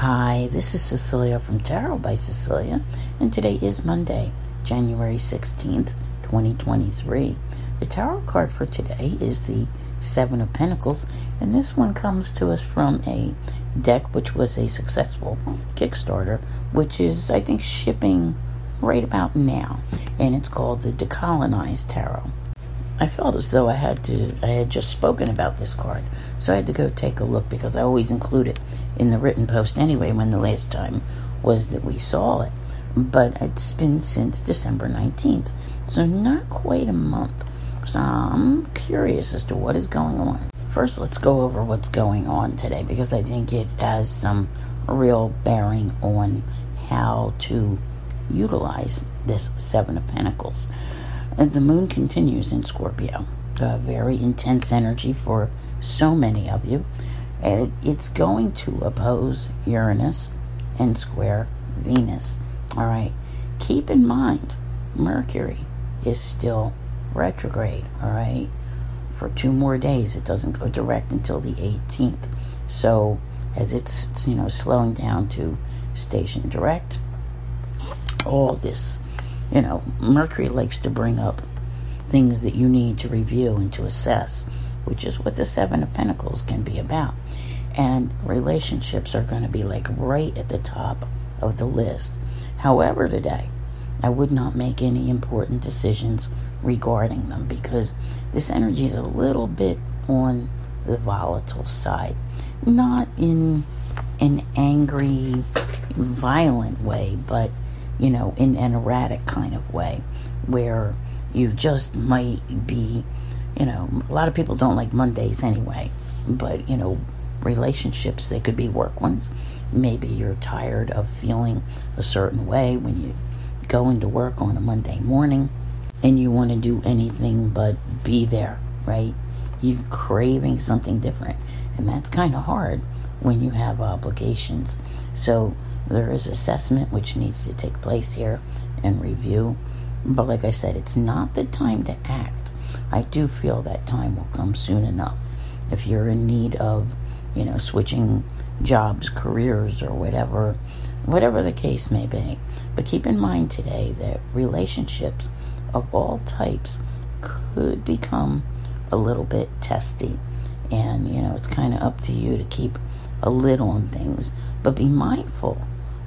Hi, this is Cecilia from Tarot by Cecilia, and today is Monday, January 16th, 2023. The tarot card for today is the Seven of Pentacles, and this one comes to us from a deck which was a successful Kickstarter, which is, I think, shipping right about now, and it's called the Decolonized Tarot. I felt as though I had to, I had just spoken about this card, so I had to go take a look because I always include it in the written post anyway when the last time was that we saw it. But it's been since December 19th, so not quite a month. So I'm curious as to what is going on. First, let's go over what's going on today because I think it has some real bearing on how to utilize this Seven of Pentacles. The moon continues in Scorpio. A very intense energy for so many of you. It's going to oppose Uranus and square Venus. All right. Keep in mind, Mercury is still retrograde. All right. For two more days, it doesn't go direct until the 18th. So, as it's you know slowing down to station direct, all this you know, Mercury likes to bring up things that you need to review and to assess, which is what the Seven of Pentacles can be about. And relationships are going to be like right at the top of the list. However, today, I would not make any important decisions regarding them because this energy is a little bit on the volatile side. Not in an angry, violent way, but you know, in an erratic kind of way where you just might be, you know, a lot of people don't like Mondays anyway, but, you know, relationships, they could be work ones. Maybe you're tired of feeling a certain way when you go into work on a Monday morning and you want to do anything but be there, right? You're craving something different. And that's kind of hard when you have obligations. So there is assessment which needs to take place here and review. But like I said, it's not the time to act. I do feel that time will come soon enough. If you're in need of, you know, switching jobs, careers, or whatever, whatever the case may be. But keep in mind today that relationships of all types could become a little bit testy. And, you know, it's kind of up to you to keep a lid on things, but be mindful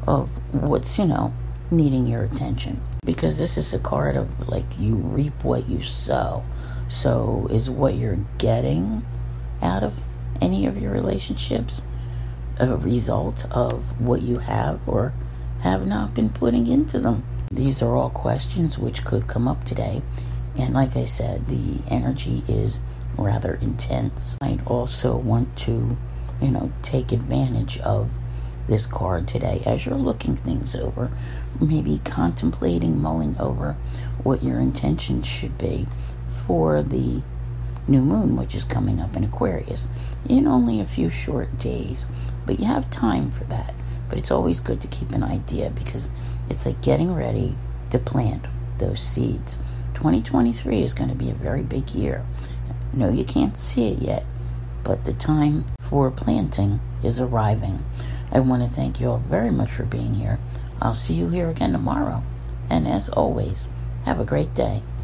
of what's, you know, needing your attention. Because this is a card of like you reap what you sow. So is what you're getting out of any of your relationships a result of what you have or have not been putting into them? These are all questions which could come up today. And like I said, the energy is rather intense. I also want to, you know, take advantage of this card today as you're looking things over, maybe contemplating, mulling over what your intentions should be for the new moon, which is coming up in Aquarius in only a few short days. But you have time for that. But it's always good to keep an idea because it's like getting ready to plant those seeds. 2023 is going to be a very big year. No, you can't see it yet, but the time for planting is arriving. I want to thank you all very much for being here. I'll see you here again tomorrow. And as always, have a great day.